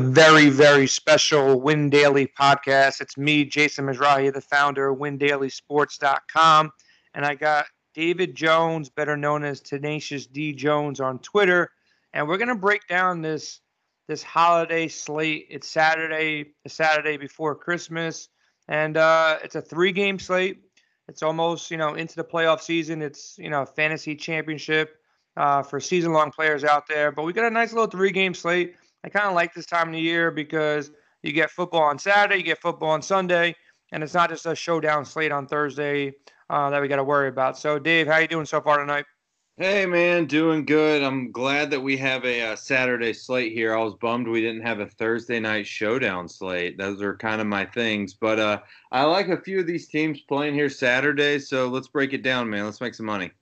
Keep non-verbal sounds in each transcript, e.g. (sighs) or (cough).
very, very special Win Daily podcast. It's me, Jason Mizrahi, the founder of WinDailySports.com. And I got David Jones, better known as Tenacious D Jones on Twitter. And we're going to break down this this holiday slate. It's Saturday, the Saturday before Christmas. And uh, it's a three game slate. It's almost, you know, into the playoff season. It's, you know, fantasy championship uh, for season long players out there. But we got a nice little three game slate. I kind of like this time of the year because you get football on Saturday, you get football on Sunday, and it's not just a showdown slate on Thursday uh, that we got to worry about. So, Dave, how you doing so far tonight? Hey man, doing good. I'm glad that we have a, a, uh, Saturday slate here. I was bummed we didn't have a Thursday night showdown slate. Those are kind of my things, but uh, I like a few of these teams playing here Saturday. So let's break it down, man. Let's make some money.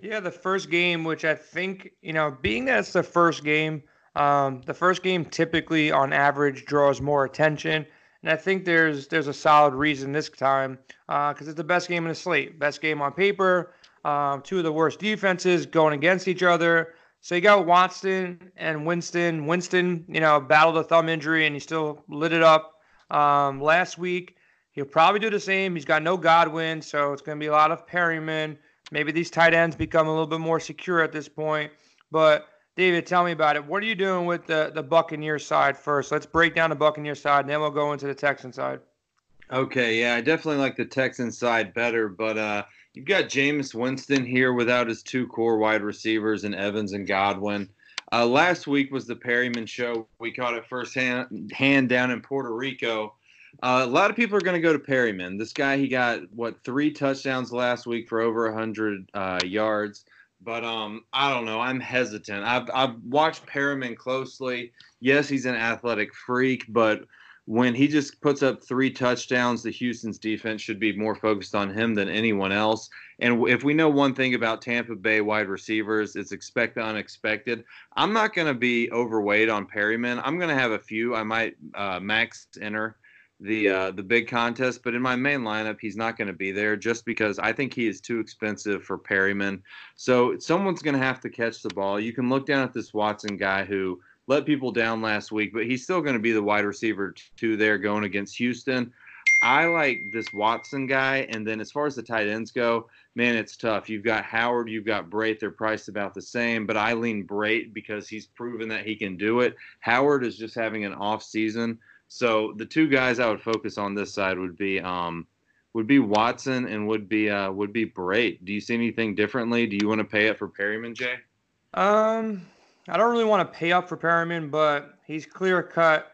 Yeah, the first game, which I think you know, being that it's the first game, um, the first game typically, on average, draws more attention, and I think there's there's a solid reason this time because uh, it's the best game in the slate, best game on paper. Um, two of the worst defenses going against each other. So you got Watson and Winston. Winston, you know, battled a thumb injury and he still lit it up um, last week. He'll probably do the same. He's got no Godwin, so it's going to be a lot of Perriman. Maybe these tight ends become a little bit more secure at this point. But David, tell me about it. What are you doing with the the Buccaneer side first? Let's break down the Buccaneer side, and then we'll go into the Texan side. Okay, yeah, I definitely like the Texan side better, but uh, you've got Jameis Winston here without his two core wide receivers and Evans and Godwin. Uh, last week was the Perriman show. We caught it firsthand hand down in Puerto Rico. Uh, a lot of people are going to go to Perriman. This guy, he got what three touchdowns last week for over 100 uh, yards. But um, I don't know. I'm hesitant. I've I've watched Perriman closely. Yes, he's an athletic freak, but when he just puts up three touchdowns, the Houston's defense should be more focused on him than anyone else. And if we know one thing about Tampa Bay wide receivers, it's expect the unexpected. I'm not going to be overweight on Perriman. I'm going to have a few. I might uh, max enter the uh, the big contest, but in my main lineup, he's not going to be there just because I think he is too expensive for Perriman. So someone's going to have to catch the ball. You can look down at this Watson guy who let people down last week, but he's still going to be the wide receiver two there going against Houston. I like this Watson guy, and then as far as the tight ends go, man, it's tough. You've got Howard, you've got Brate. They're priced about the same, but I lean Brate because he's proven that he can do it. Howard is just having an off season. So the two guys I would focus on this side would be um, would be Watson and would be uh, would be Brate. Do you see anything differently? Do you want to pay up for Perriman, Jay? Um, I don't really want to pay up for Perriman, but he's clear cut,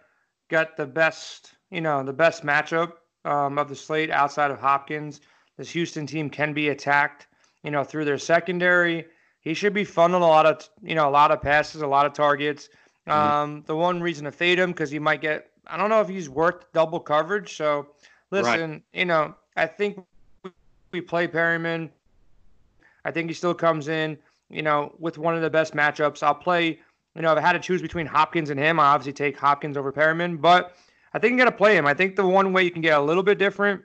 got the best, you know, the best matchup um, of the slate outside of Hopkins. This Houston team can be attacked, you know, through their secondary. He should be funneling a lot of, you know, a lot of passes, a lot of targets. Mm-hmm. Um, the one reason to fade him because he might get I don't know if he's worth double coverage. So listen, right. you know, I think we play Perriman. I think he still comes in, you know, with one of the best matchups. I'll play, you know, if I had to choose between Hopkins and him, I obviously take Hopkins over Perriman, But I think you got to play him. I think the one way you can get a little bit different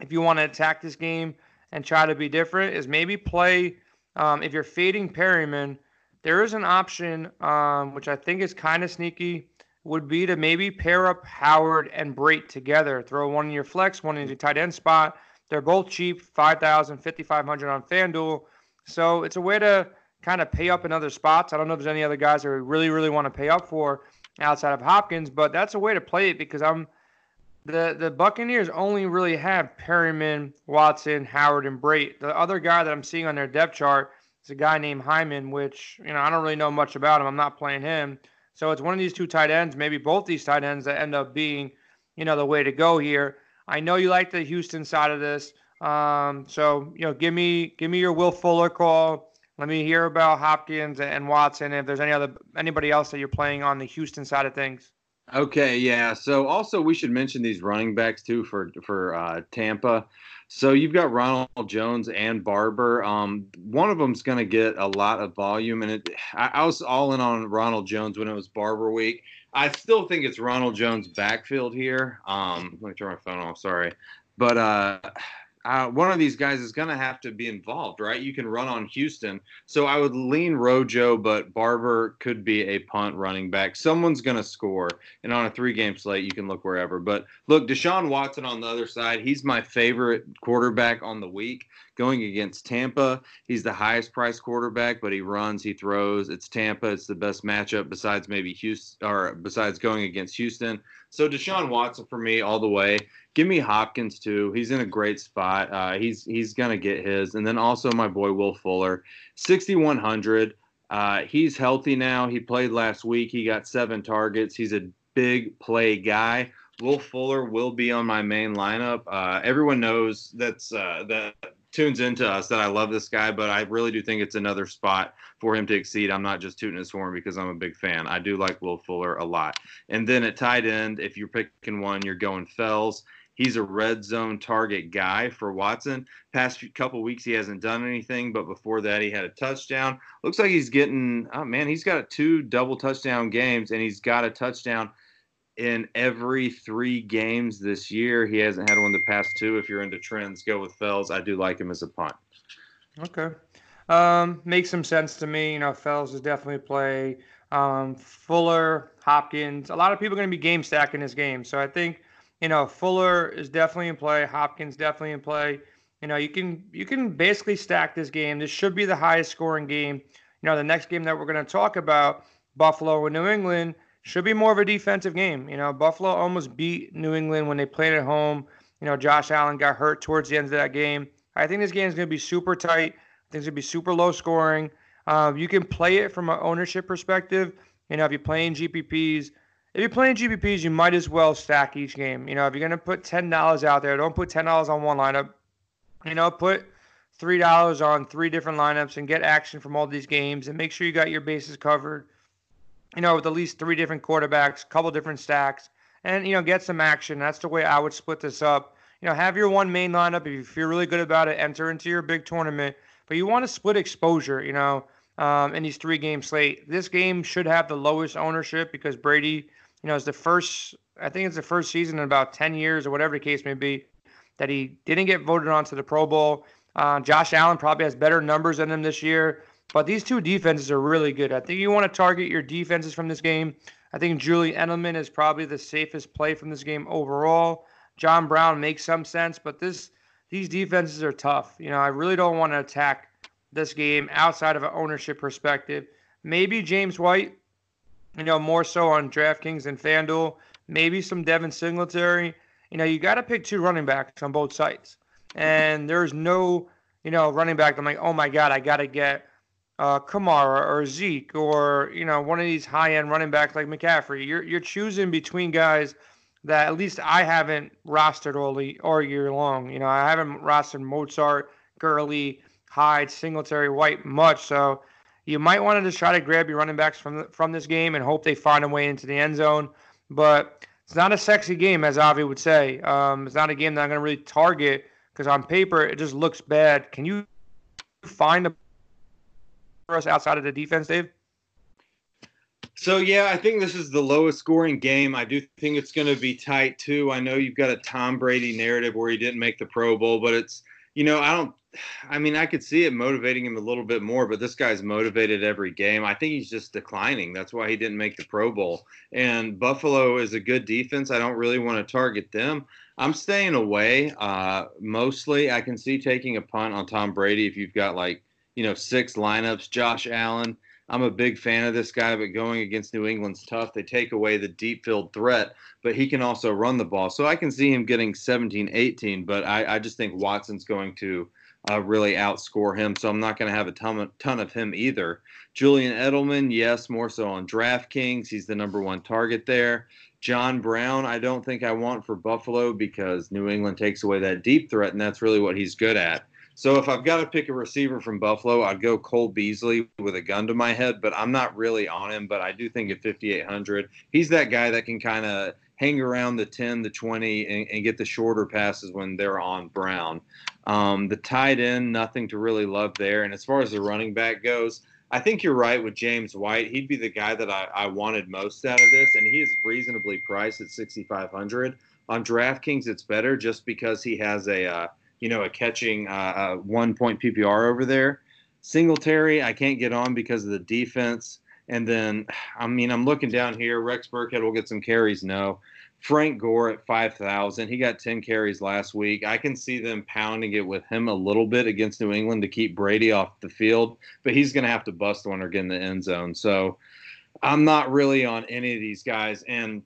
if you want to attack this game and try to be different is maybe play. Um, if you're fading Perriman, there is an option um, which I think is kind of sneaky would be to maybe pair up Howard and Brate together. Throw one in your flex, one in your tight end spot. They're both cheap, 5,000, 5,500 on FanDuel. So it's a way to kind of pay up in other spots. I don't know if there's any other guys that we really, really want to pay up for outside of Hopkins, but that's a way to play it because I'm the the Buccaneers only really have Perriman, Watson, Howard, and Brate. The other guy that I'm seeing on their depth chart is a guy named Hyman, which you know I don't really know much about him. I'm not playing him. So it's one of these two tight ends, maybe both these tight ends that end up being, you know, the way to go here. I know you like the Houston side of this. Um, so you know, give me give me your Will Fuller call. Let me hear about Hopkins and Watson. If there's any other anybody else that you're playing on the Houston side of things. Okay, yeah. So also we should mention these running backs too for for uh, Tampa. So you've got Ronald Jones and Barber. Um, one of them's going to get a lot of volume, and it, I, I, was all in on Ronald Jones when it was Barber week. I still think it's Ronald Jones' backfield here. Um, let me turn my phone off. Sorry, but uh, uh, one of these guys is going to have to be involved, right? You can run on Houston. So I would lean Rojo, but Barber could be a punt running back. Someone's going to score. And on a three game slate, you can look wherever. But look, Deshaun Watson on the other side, he's my favorite quarterback on the week going against Tampa. He's the highest priced quarterback, but he runs, he throws. It's Tampa. It's the best matchup besides maybe Houston or besides going against Houston. So Deshaun Watson for me all the way. Give me Hopkins too. He's in a great spot. Uh, he's he's gonna get his, and then also my boy Will Fuller, sixty one hundred. Uh, he's healthy now. He played last week. He got seven targets. He's a big play guy. Will Fuller will be on my main lineup. Uh, everyone knows that's uh, that tunes into us that I love this guy, but I really do think it's another spot for him to exceed. I'm not just tooting his horn because I'm a big fan. I do like Will Fuller a lot. And then at tight end, if you're picking one, you're going Fells. He's a red zone target guy for Watson. Past couple weeks, he hasn't done anything, but before that, he had a touchdown. Looks like he's getting, oh man, he's got two double touchdown games, and he's got a touchdown in every three games this year. He hasn't had one the past two. If you're into trends, go with Fells. I do like him as a punt. Okay. Um, makes some sense to me. You know, Fells is definitely play. Um, Fuller, Hopkins. A lot of people are going to be game stacking this game. So I think, you know, Fuller is definitely in play. Hopkins definitely in play. You know, you can you can basically stack this game. This should be the highest scoring game. You know, the next game that we're going to talk about, Buffalo and New England should be more of a defensive game. You know, Buffalo almost beat New England when they played at home. You know, Josh Allen got hurt towards the end of that game. I think this game is going to be super tight. I think it's going to be super low scoring. Uh, you can play it from an ownership perspective. You know, if you're playing GPPs, if you're playing GPPs, you might as well stack each game. You know, if you're going to put $10 out there, don't put $10 on one lineup. You know, put $3 on three different lineups and get action from all these games and make sure you got your bases covered you know, with at least three different quarterbacks, couple different stacks, and you know, get some action. That's the way I would split this up. You know, have your one main lineup. If you feel really good about it, enter into your big tournament. But you want to split exposure. You know, um, in these three game slate. This game should have the lowest ownership because Brady, you know, is the first. I think it's the first season in about ten years or whatever the case may be that he didn't get voted onto the Pro Bowl. Uh, Josh Allen probably has better numbers than him this year. But these two defenses are really good. I think you want to target your defenses from this game. I think Julie Edelman is probably the safest play from this game overall. John Brown makes some sense, but this these defenses are tough. You know, I really don't want to attack this game outside of an ownership perspective. Maybe James White, you know, more so on DraftKings and FanDuel. Maybe some Devin Singletary. You know, you got to pick two running backs on both sites. And there's no, you know, running back. I'm like, oh my God, I got to get uh, Kamara or Zeke or you know one of these high-end running backs like McCaffrey. You're you're choosing between guys that at least I haven't rostered all, the, all year long. You know, I haven't rostered Mostert, Gurley, Hyde, Singletary, White much. So you might want to just try to grab your running backs from from this game and hope they find a way into the end zone. But it's not a sexy game, as Avi would say. Um, it's not a game that I'm going to really target because on paper it just looks bad. Can you find a for us outside of the defense, Dave? So yeah, I think this is the lowest scoring game. I do think it's going to be tight too. I know you've got a Tom Brady narrative where he didn't make the Pro Bowl, but it's you know I don't. I mean, I could see it motivating him a little bit more, but this guy's motivated every game. I think he's just declining. That's why he didn't make the Pro Bowl. And Buffalo is a good defense. I don't really want to target them. I'm staying away. Uh, mostly, I can see taking a punt on Tom Brady if you've got like you know, six lineups. Josh Allen, I'm a big fan of this guy, but going against New England's tough. They take away the deep field threat, but he can also run the ball. So I can see him getting 17, 18, but I, I just think Watson's going to uh, really outscore him. So I'm not going to have a ton, ton of him either. Julian Edelman, yes, more so on DraftKings. He's the number one target there. John Brown, I don't think I want for Buffalo because New England takes away that deep threat, and that's really what he's good at. So if I've got to pick a receiver from Buffalo, I'd go Cole Beasley with a gun to my head, but I'm not really on him. But I do think at 5,800, he's that guy that can kind of hang around the 10, the 20, and, and, get the shorter passes when they're on Brown. Um, the tight end, nothing to really love there. And as far as the running back goes, I think you're right with James White. He'd be the guy that I, I wanted most out of this, and he is reasonably priced at 6,500. On DraftKings, it's better just because he has a uh, you know, a catching uh, one point PPR over there. Singletary, I can't get on because of the defense. And then, (sighs) I mean, I'm looking down here. Rex Burkhead will get some carries. No. Frank Gore at 5,000. He got 10 carries last week. I can see them pounding it with him a little bit against New England to keep Brady off the field, but he's going to have to bust one or get in the end zone. So I'm not really on any of these guys. And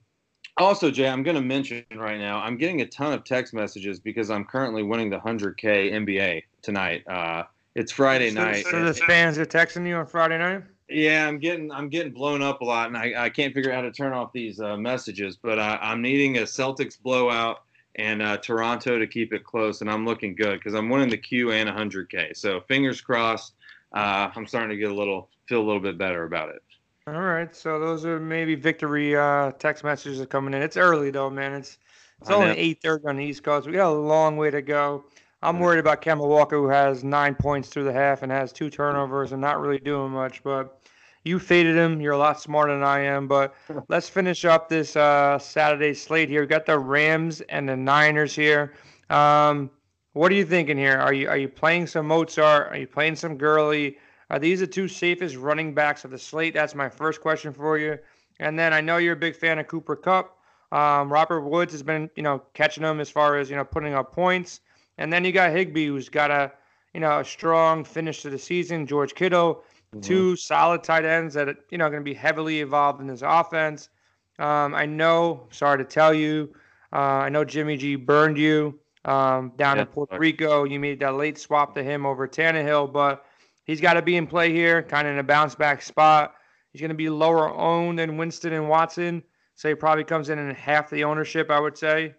also, Jay, I'm going to mention right now, I'm getting a ton of text messages because I'm currently winning the 100K NBA tonight. Uh, it's Friday so, night. So the fans are texting you on Friday night? Yeah, I'm getting I'm getting blown up a lot, and I, I can't figure out how to turn off these uh, messages. But uh, I'm needing a Celtics blowout and uh, Toronto to keep it close, and I'm looking good because I'm winning the Q and 100K. So fingers crossed. Uh, I'm starting to get a little feel a little bit better about it. All right, so those are maybe victory uh, text messages are coming in. It's early though, man. It's it's only 8:30 on the East Coast. We got a long way to go. I'm worried about Kemba Walker, who has nine points through the half and has two turnovers and not really doing much. But you faded him. You're a lot smarter than I am. But (laughs) let's finish up this uh, Saturday slate here. We got the Rams and the Niners here. Um, what are you thinking here? Are you are you playing some Mostert? Are you playing some Gurley? Are these the two safest running backs of the slate? That's my first question for you. And then I know you're a big fan of Cooper Kupp. Um, Robert Woods has been, you know, catching them as far as you know putting up points. And then you got Higbee, who's got a, you know, a strong finish to the season. George Kittle, mm-hmm. two solid tight ends that are, you know going to be heavily involved in this offense. Um, I know. Sorry to tell you. Uh, I know Jimmy G burned you um, down yeah, in Puerto Rico. You made that late swap to him over Tannehill, but he's got to be in play here, kind of in a bounce back spot. He's going to be lower owned than Winston and Watson, so he probably comes in in half the ownership, I would say.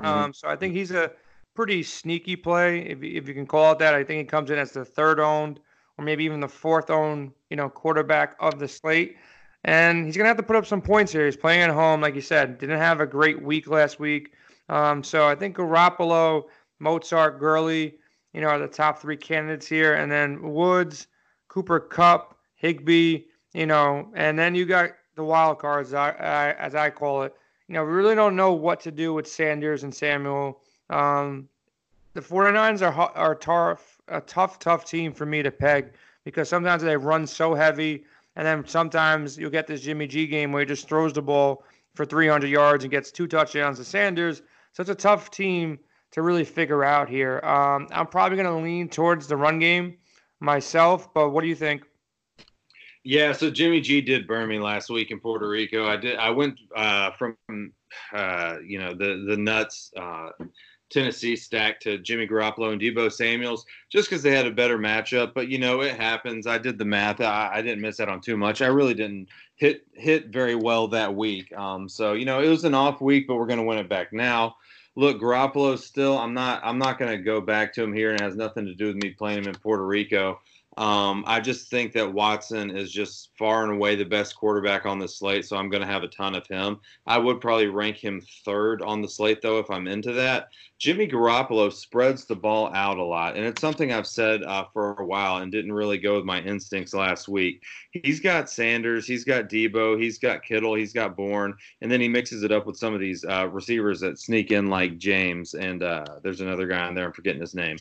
Mm-hmm. Um, so I think he's a pretty sneaky play, if, if you can call it that. I think he comes in as the third owned or maybe even the fourth owned, you know, quarterback of the slate. And he's going to have to put up some points here. He's playing at home, like you said. Didn't have a great week last week. Um, so I think Garoppolo, Mostert, Gurley, you know, are the top three candidates here. And then Woods, Cooper Kupp, Higbee, you know, and then you got the wild cards, uh, as I call it. You know, we really don't know what to do with Sanders and Samuel. Um, the 49ers are are tough, a tough, tough team for me to peg because sometimes they run so heavy, and then sometimes you'll get this Jimmy G game where he just throws the ball for 300 yards and gets two touchdowns to Sanders. So it's a tough team to really figure out here. Um, I'm probably going to lean towards the run game myself, but what do you think? Yeah, so Jimmy G did burn me last week in Puerto Rico. I did. I went uh, from uh, you know the the nuts. Uh, Tennessee stack to Jimmy Garoppolo and Deebo Samuels just because they had a better matchup. But you know, it happens. I did the math. I, I, didn't miss out on too much. I really didn't hit hit very well that week. Um, so you know, it was an off week, but we're going to win it back now. Look, Garoppolo still. I'm not. I'm not going to go back to him here, and it has nothing to do with me playing him in Puerto Rico. Um, I just think that Watson is just far and away the best quarterback on the slate, so I'm going to have a ton of him. I would probably rank him third on the slate, though, if I'm into that. Jimmy Garoppolo spreads the ball out a lot, and it's something I've said uh, for a while and didn't really go with my instincts last week. He's got Sanders, he's got Deebo, he's got Kittle, he's got Bourne, and then he mixes it up with some of these uh, receivers that sneak in like James, and uh, there's another guy in there, I'm forgetting his name.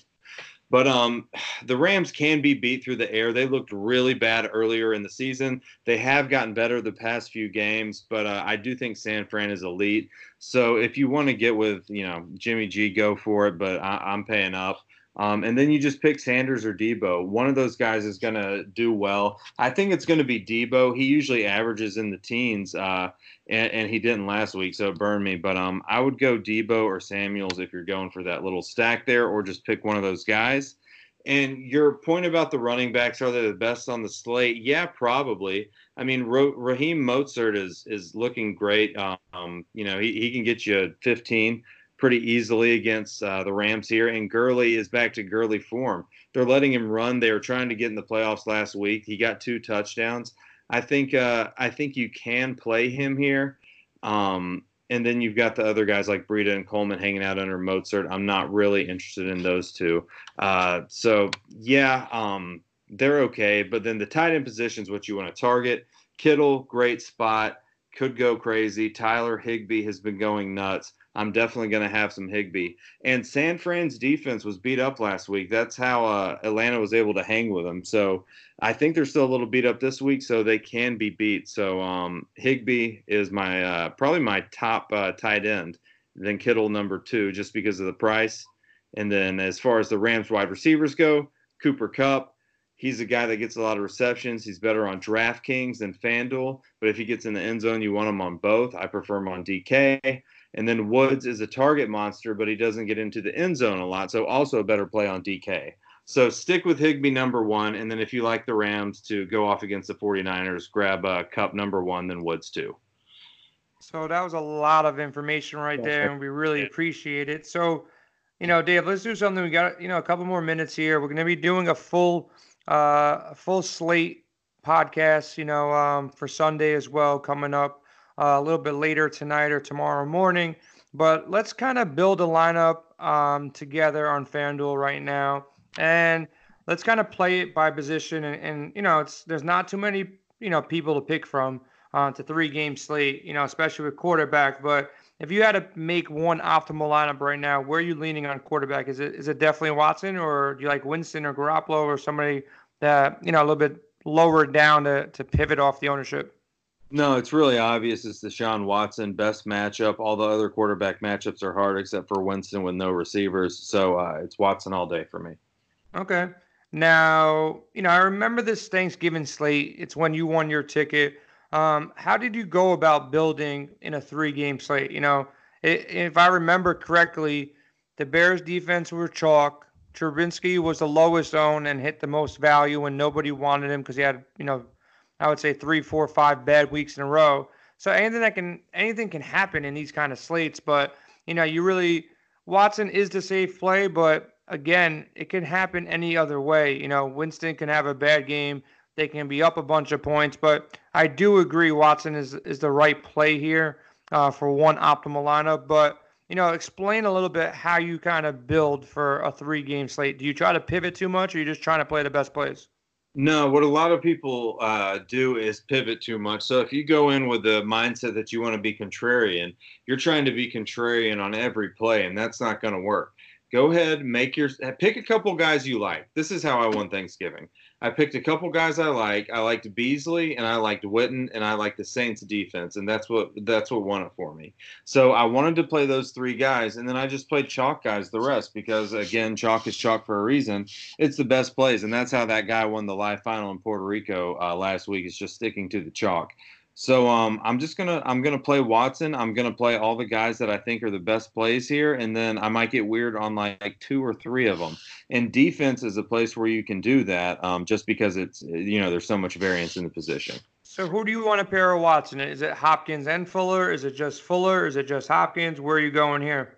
But um, (sighs) the Rams can be beat through the air. They looked really bad earlier in the season. They have gotten better the past few games, but uh, I do think San Fran is elite. So if you want to get with you know Jimmy G, go for it. But I, am paying up. Um, and then you just pick Sanders or Deebo. One of those guys is going to do well. I think it's going to be Deebo. He usually averages in the teens, uh, and, and, he didn't last week, so it burned me. But um, I would go Deebo or Samuels if you're going for that little stack there, or just pick one of those guys. And your point about the running backs are they the best on the slate? Yeah, probably. I mean, Raheem Mostert is is looking great. Um, you know, he, he can get you 15 pretty easily against uh, the Rams here. And Gurley is back to Gurley form. They're letting him run. They were trying to get in the playoffs last week. He got two touchdowns. I think uh, I think you can play him here. Um, and then you've got the other guys like Breida and Coleman hanging out under Mostert. I'm not really interested in those two. Uh, so yeah, um, they're okay. But then the tight end position is what you want to target. Kittle, great spot, could go crazy. Tyler Higbee has been going nuts. I'm definitely going to have some Higbee. And San Fran's defense was beat up last week. That's how uh, Atlanta was able to hang with them. So I think they're still a little beat up this week, so they can be beat. So um, Higbee is my uh, probably my top uh, tight end. Then Kittle number two, just because of the price. And then as far as the Rams wide receivers go, Cooper Kupp. He's a guy that gets a lot of receptions. He's better on DraftKings than FanDuel, but if he gets in the end zone, you want him on both. I prefer him on DK. And then Woods is a target monster, but he doesn't get into the end zone a lot. So also a better play on DK. So stick with Higbee number one. And then if you like the Rams to go off against the 49ers, grab uh, Kupp number one, then Woods two. So that was a lot of information right there, and we really appreciate it. So, you know, Dave, let's do something. We got, you know, a couple more minutes here. We're going to be doing a full, uh, full slate podcast, you know, um, for Sunday as well, coming up uh, a little bit later tonight or tomorrow morning. But let's kind of build a lineup um, together on FanDuel right now, and let's kind of play it by position. And, and, you know, it's there's not too many you know people to pick from uh, to three game slate. You know, especially with quarterback. But if you had to make one optimal lineup right now, where are you leaning on quarterback? Is it is it definitely Watson, or do you like Winston or Garoppolo, or somebody that you know a little bit lower down to to pivot off the ownership? No, it's really obvious. It's Deshaun Watson best matchup. All the other quarterback matchups are hard except for Winston with no receivers. So uh, it's Watson all day for me. Okay. Now, you know, I remember this Thanksgiving slate. It's when you won your ticket. Um, how did you go about building in a three-game slate? You know, if I remember correctly, the Bears' defense were chalk. Trubisky was the lowest owned and hit the most value, and nobody wanted him because he had, you know, I would say three, four, five bad weeks in a row. So anything that can anything can happen in these kind of slates, but you know, you really Watson is the safe play, but again, it can happen any other way. You know, Winston can have a bad game. They can be up a bunch of points, but I do agree Watson is is the right play here uh, for one optimal lineup. But you know, explain a little bit how you kind of build for a three game slate. Do you try to pivot too much, or are you just trying to play the best plays? No, what a lot of people uh, do is pivot too much. So if you go in with the mindset that you want to be contrarian, you're trying to be contrarian on every play, and that's not going to work. Go ahead, make your pick a couple guys you like. This is how I won Thanksgiving. I picked a couple guys I like. I liked Beasley and I liked Witten and I liked the Saints defense, and that's what that's what won it for me. So I wanted to play those three guys, and then I just played chalk guys the rest because again, chalk is chalk for a reason. It's the best plays, and that's how that guy won the live final in Puerto Rico uh, last week. Is just sticking to the chalk. So um, I'm just gonna I'm gonna play Watson. I'm gonna play all the guys that I think are the best plays here, and then I might get weird on like, like two or three of them. And defense is a place where you can do that, um, just because it's you know there's so much variance in the position. So who do you want to pair with Watson? Is it Hopkins and Fuller? Is it just Fuller? Is it just Hopkins? Where are you going here?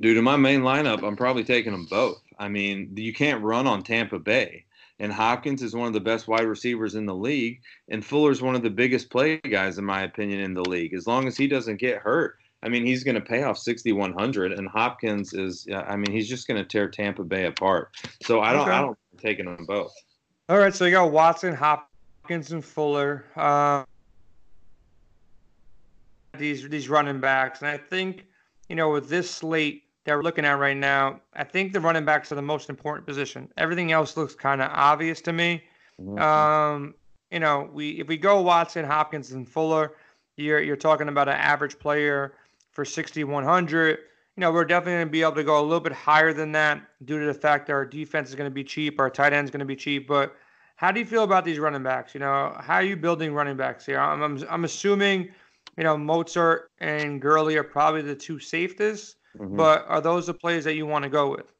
Dude, in my main lineup, I'm probably taking them both. I mean, you can't run on Tampa Bay and Hopkins is one of the best wide receivers in the league, and Fuller's one of the biggest play guys, in my opinion, in the league. As long as he doesn't get hurt, I mean, he's going to pay off 6,100, and Hopkins is, I mean, he's just going to tear Tampa Bay apart. So I don't, okay. I don't taking them both. All right, so you got Watson, Hopkins, and Fuller. Uh, these these running backs, and I think you know with this slate that we're looking at right now, I think the running backs are the most important position. Everything else looks kind of obvious to me. Mm-hmm. Um, you know, we if we go Watson, Hopkins, and Fuller, you're you're talking about an average player for 6,100. You know, we're definitely going to be able to go a little bit higher than that due to the fact that our defense is going to be cheap, our tight end is going to be cheap. But how do you feel about these running backs? You know, how are you building running backs here? I'm I'm, I'm assuming, you know, Mostert and Gurley are probably the two safest. Mm-hmm. But are those the plays that you want to go with?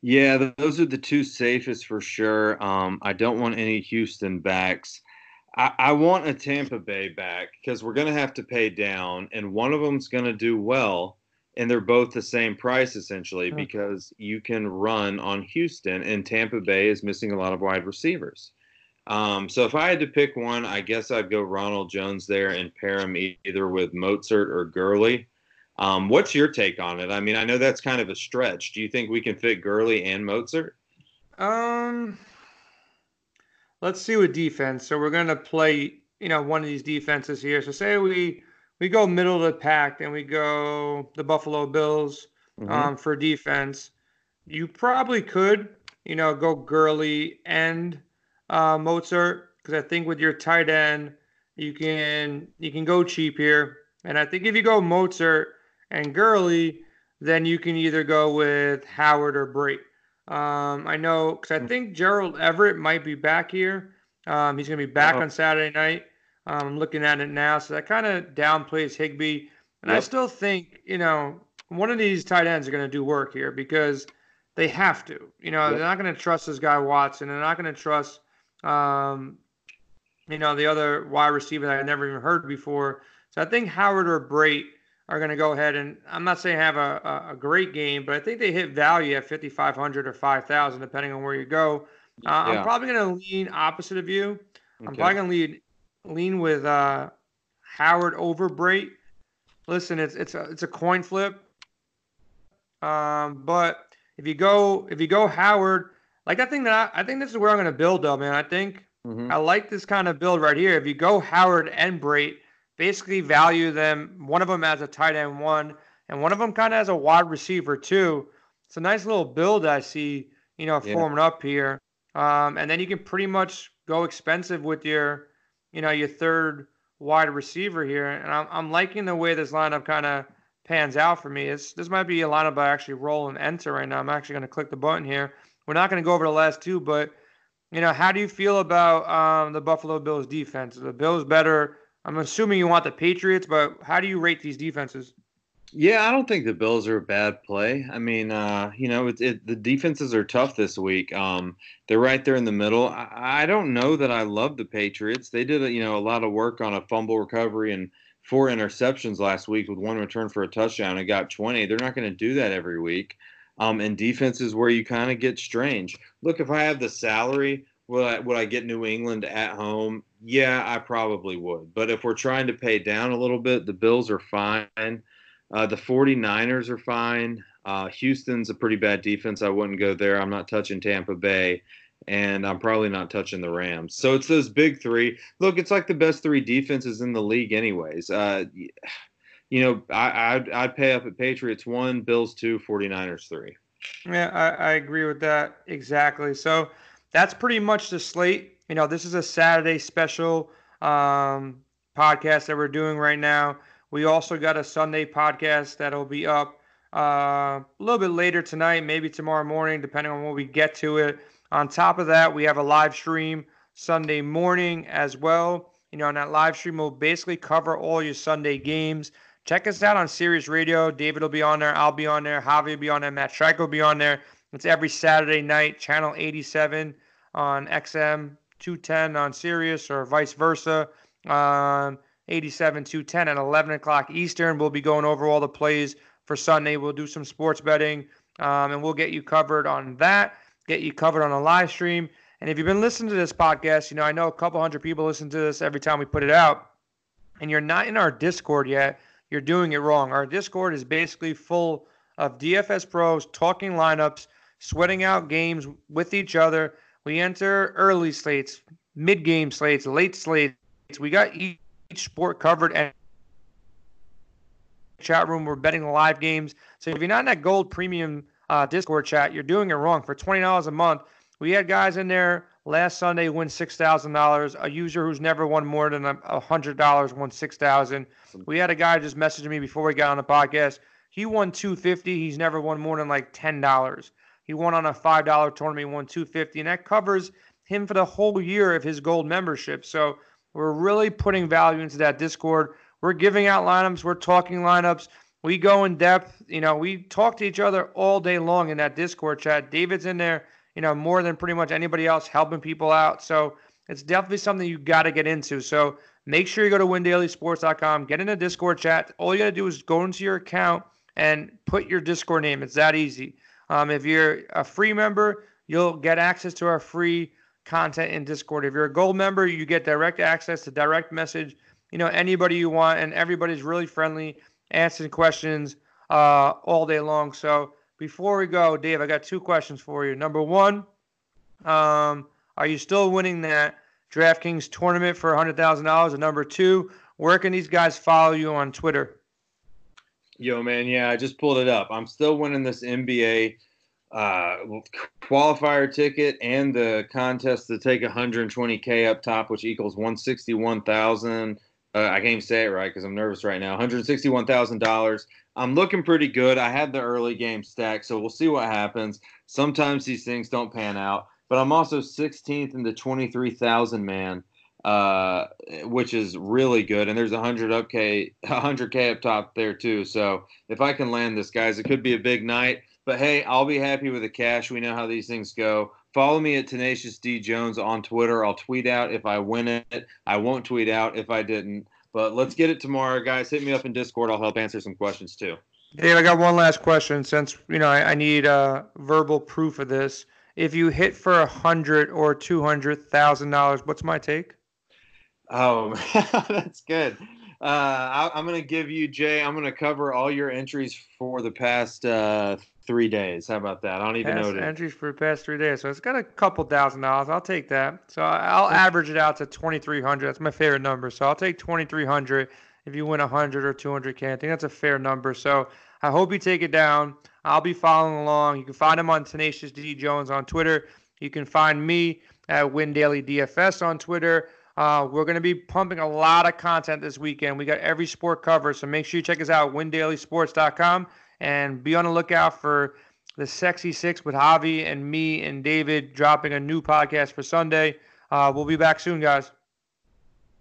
Yeah, those are the two safest for sure. Um, I don't want any Houston backs. I, I want a Tampa Bay back because we're going to have to pay down, and one of them's going to do well, and they're both the same price essentially because you can run on Houston, and Tampa Bay is missing a lot of wide receivers. Um, so if I had to pick one, I guess I'd go Ronald Jones there and pair him either with Mostert or Gurley. Um, what's your take on it? I mean, I know that's kind of a stretch. Do you think we can fit Gurley and Mostert? Um, let's see with defense. So we're gonna play, you know, one of these defenses here. So say we we go middle of the pack and we go the Buffalo Bills mm-hmm. um, for defense, you probably could, you know, go Gurley and uh, Mostert because I think with your tight end, you can you can go cheap here, and I think if you go Mostert and Gurley, then you can either go with Howard or Brate. Um, I know because I mm. think Gerald Everett might be back here. Um, he's going to be back uh-huh. on Saturday night. Um, I'm looking at it now, so that kind of downplays Higbee. And yep. I still think, you know, one of these tight ends are going to do work here because they have to. You know, yep. they're not going to trust this guy Watson. They're not going to trust, um, you know, the other wide receiver that I never even heard before. So I think Howard or Brate are going to go ahead and I'm not saying have a, a, great game, but I think they hit value at 5,500 or 5,000, depending on where you go. Uh, yeah. I'm probably going to lean opposite of you. Okay. I'm probably going to lean lean with uh, Howard over Brate. Listen, it's it's a it's a coin flip. Um, but if you go if you go Howard, like I think that I, I think this is where I'm going to build though, man. I think mm-hmm. I like this kind of build right here. If you go Howard and Brate basically value them. One of them as a tight end one, and one of them kind of as a wide receiver too. It's a nice little build I see, you know, yeah. forming up here. Um, and then you can pretty much go expensive with your, you know, your third wide receiver here. And I'm, I'm liking the way this lineup kind of pans out for me. It's, this might be a lineup I actually roll and enter right now. I'm actually going to click the button here. We're not going to go over the last two, but you know, how do you feel about um, the Buffalo Bills defense? the Bills better I'm assuming you want the Patriots, but how do you rate these defenses? Yeah, I don't think the Bills are a bad play. I mean, uh, you know, it, it, the defenses are tough this week. Um, they're right there in the middle. I, I, don't know that I love the Patriots. They did, you know, a lot of work on a fumble recovery and four interceptions last week with one return for a touchdown and got 20. They're not going to do that every week. Um, and defenses where you kind of get strange. Look, if I have the salary, would I, would I get New England at home? Yeah, I probably would. But if we're trying to pay down a little bit, the Bills are fine. Uh, the 49ers are fine. Uh, Houston's a pretty bad defense. I wouldn't go there. I'm not touching Tampa Bay, and I'm probably not touching the Rams. So it's those big three. Look, it's like the best three defenses in the league, anyways. Uh, you know, I, I'd, I'd pay up at Patriots one, Bills two, 49ers three. Yeah, I, I agree with that exactly. So that's pretty much the slate you know, this is a Saturday special um, podcast that we're doing right now. We also got a Sunday podcast that'll be up uh, a little bit later tonight, maybe tomorrow morning, depending on when we get to it. On top of that, we have a live stream Sunday morning as well. You know, on that live stream, we'll basically cover all your Sunday games. Check us out on Sirius Radio. David will be on there. I'll be on there. Javi will be on there. Matt Shrike will be on there. It's every Saturday night, channel 87 on XM 210 on Sirius or vice versa. Um, 87 210 at 11 o'clock Eastern. We'll be going over all the plays for Sunday. We'll do some sports betting um, and we'll get you covered on that, get you covered on a live stream. And if you've been listening to this podcast, you know, I know a couple hundred people listen to this every time we put it out, and you're not in our Discord yet, you're doing it wrong. Our Discord is basically full of DFS pros talking lineups, sweating out games with each other we enter early slates, mid game slates, late slates. We got each sport covered and chat room. We're betting live games. So if you're not in that gold premium uh, Discord chat, you're doing it wrong. For twenty dollars a month, we had guys in there last Sunday win six thousand dollars. A user who's never won more than a hundred dollars won six thousand. We had a guy just messaging me before we got on the podcast. He won two fifty. He's never won more than like ten dollars. He won on a five dollar tournament, he won two fifty, and that covers him for the whole year of his gold membership. So we're really putting value into that Discord. We're giving out lineups, we're talking lineups. We go in depth. You know, we talk to each other all day long in that Discord chat. David's in there, you know, more than pretty much anybody else helping people out. So it's definitely something you got to get into. So make sure you go to windailysports.com, get in the Discord chat. All you got to do is go into your account and put your Discord name. It's that easy. Um, if you're a free member, you'll get access to our free content in Discord. If you're a gold member, you get direct access to direct message, you know, anybody you want, and everybody's really friendly, answering questions uh, all day long. So before we go, Dave, I got two questions for you. Number one, um, are you still winning that DraftKings tournament for $100,000. And number two, where can these guys follow you on Twitter? Yo, man, yeah, I just pulled it up. I'm still winning this NBA uh, qualifier ticket and the contest to take 120k up top, which equals 161,000. Uh, I can't even say it right because I'm nervous right now. $161,000. I'm looking pretty good. I had the early game stack, so we'll see what happens. Sometimes these things don't pan out, but I'm also 16th in the 23,000 man, uh, which is really good. And there's a 100 up K, 100k up top there too. So if I can land this, guys, it could be a big night. But hey, I'll be happy with the cash. We know how these things go. Follow me at Tenacious D Jones on Twitter. I'll tweet out if I win it. I won't tweet out if I didn't. But let's get it tomorrow, guys. Hit me up in Discord. I'll help answer some questions too. Dave, I got one last question. Since you know I, I need uh, verbal proof of this. If you hit for a hundred or two hundred thousand dollars, what's my take? Oh, (laughs) that's good. Uh, I, am going to give you Jay. I'm going to cover all your entries for the past uh, three days. How about that? I don't even past know. Entries for the past three days. So it's got a couple thousand dollars. I'll take that. So I'll average it out to 2,300. That's my favorite number. So I'll take 2,300 if you win 100 or 200k. I think that's a fair number. So I hope you take it down. I'll be following along. You can find him on Tenacious D Jones on Twitter. You can find me at Win Daily DFS on Twitter. Uh, we're going to be pumping a lot of content this weekend. We got every sport covered, so make sure you check us out, windailysports.com and be on the lookout for the Sexy Six with Javi and me and David dropping a new podcast for Sunday. Uh, we'll be back soon, guys.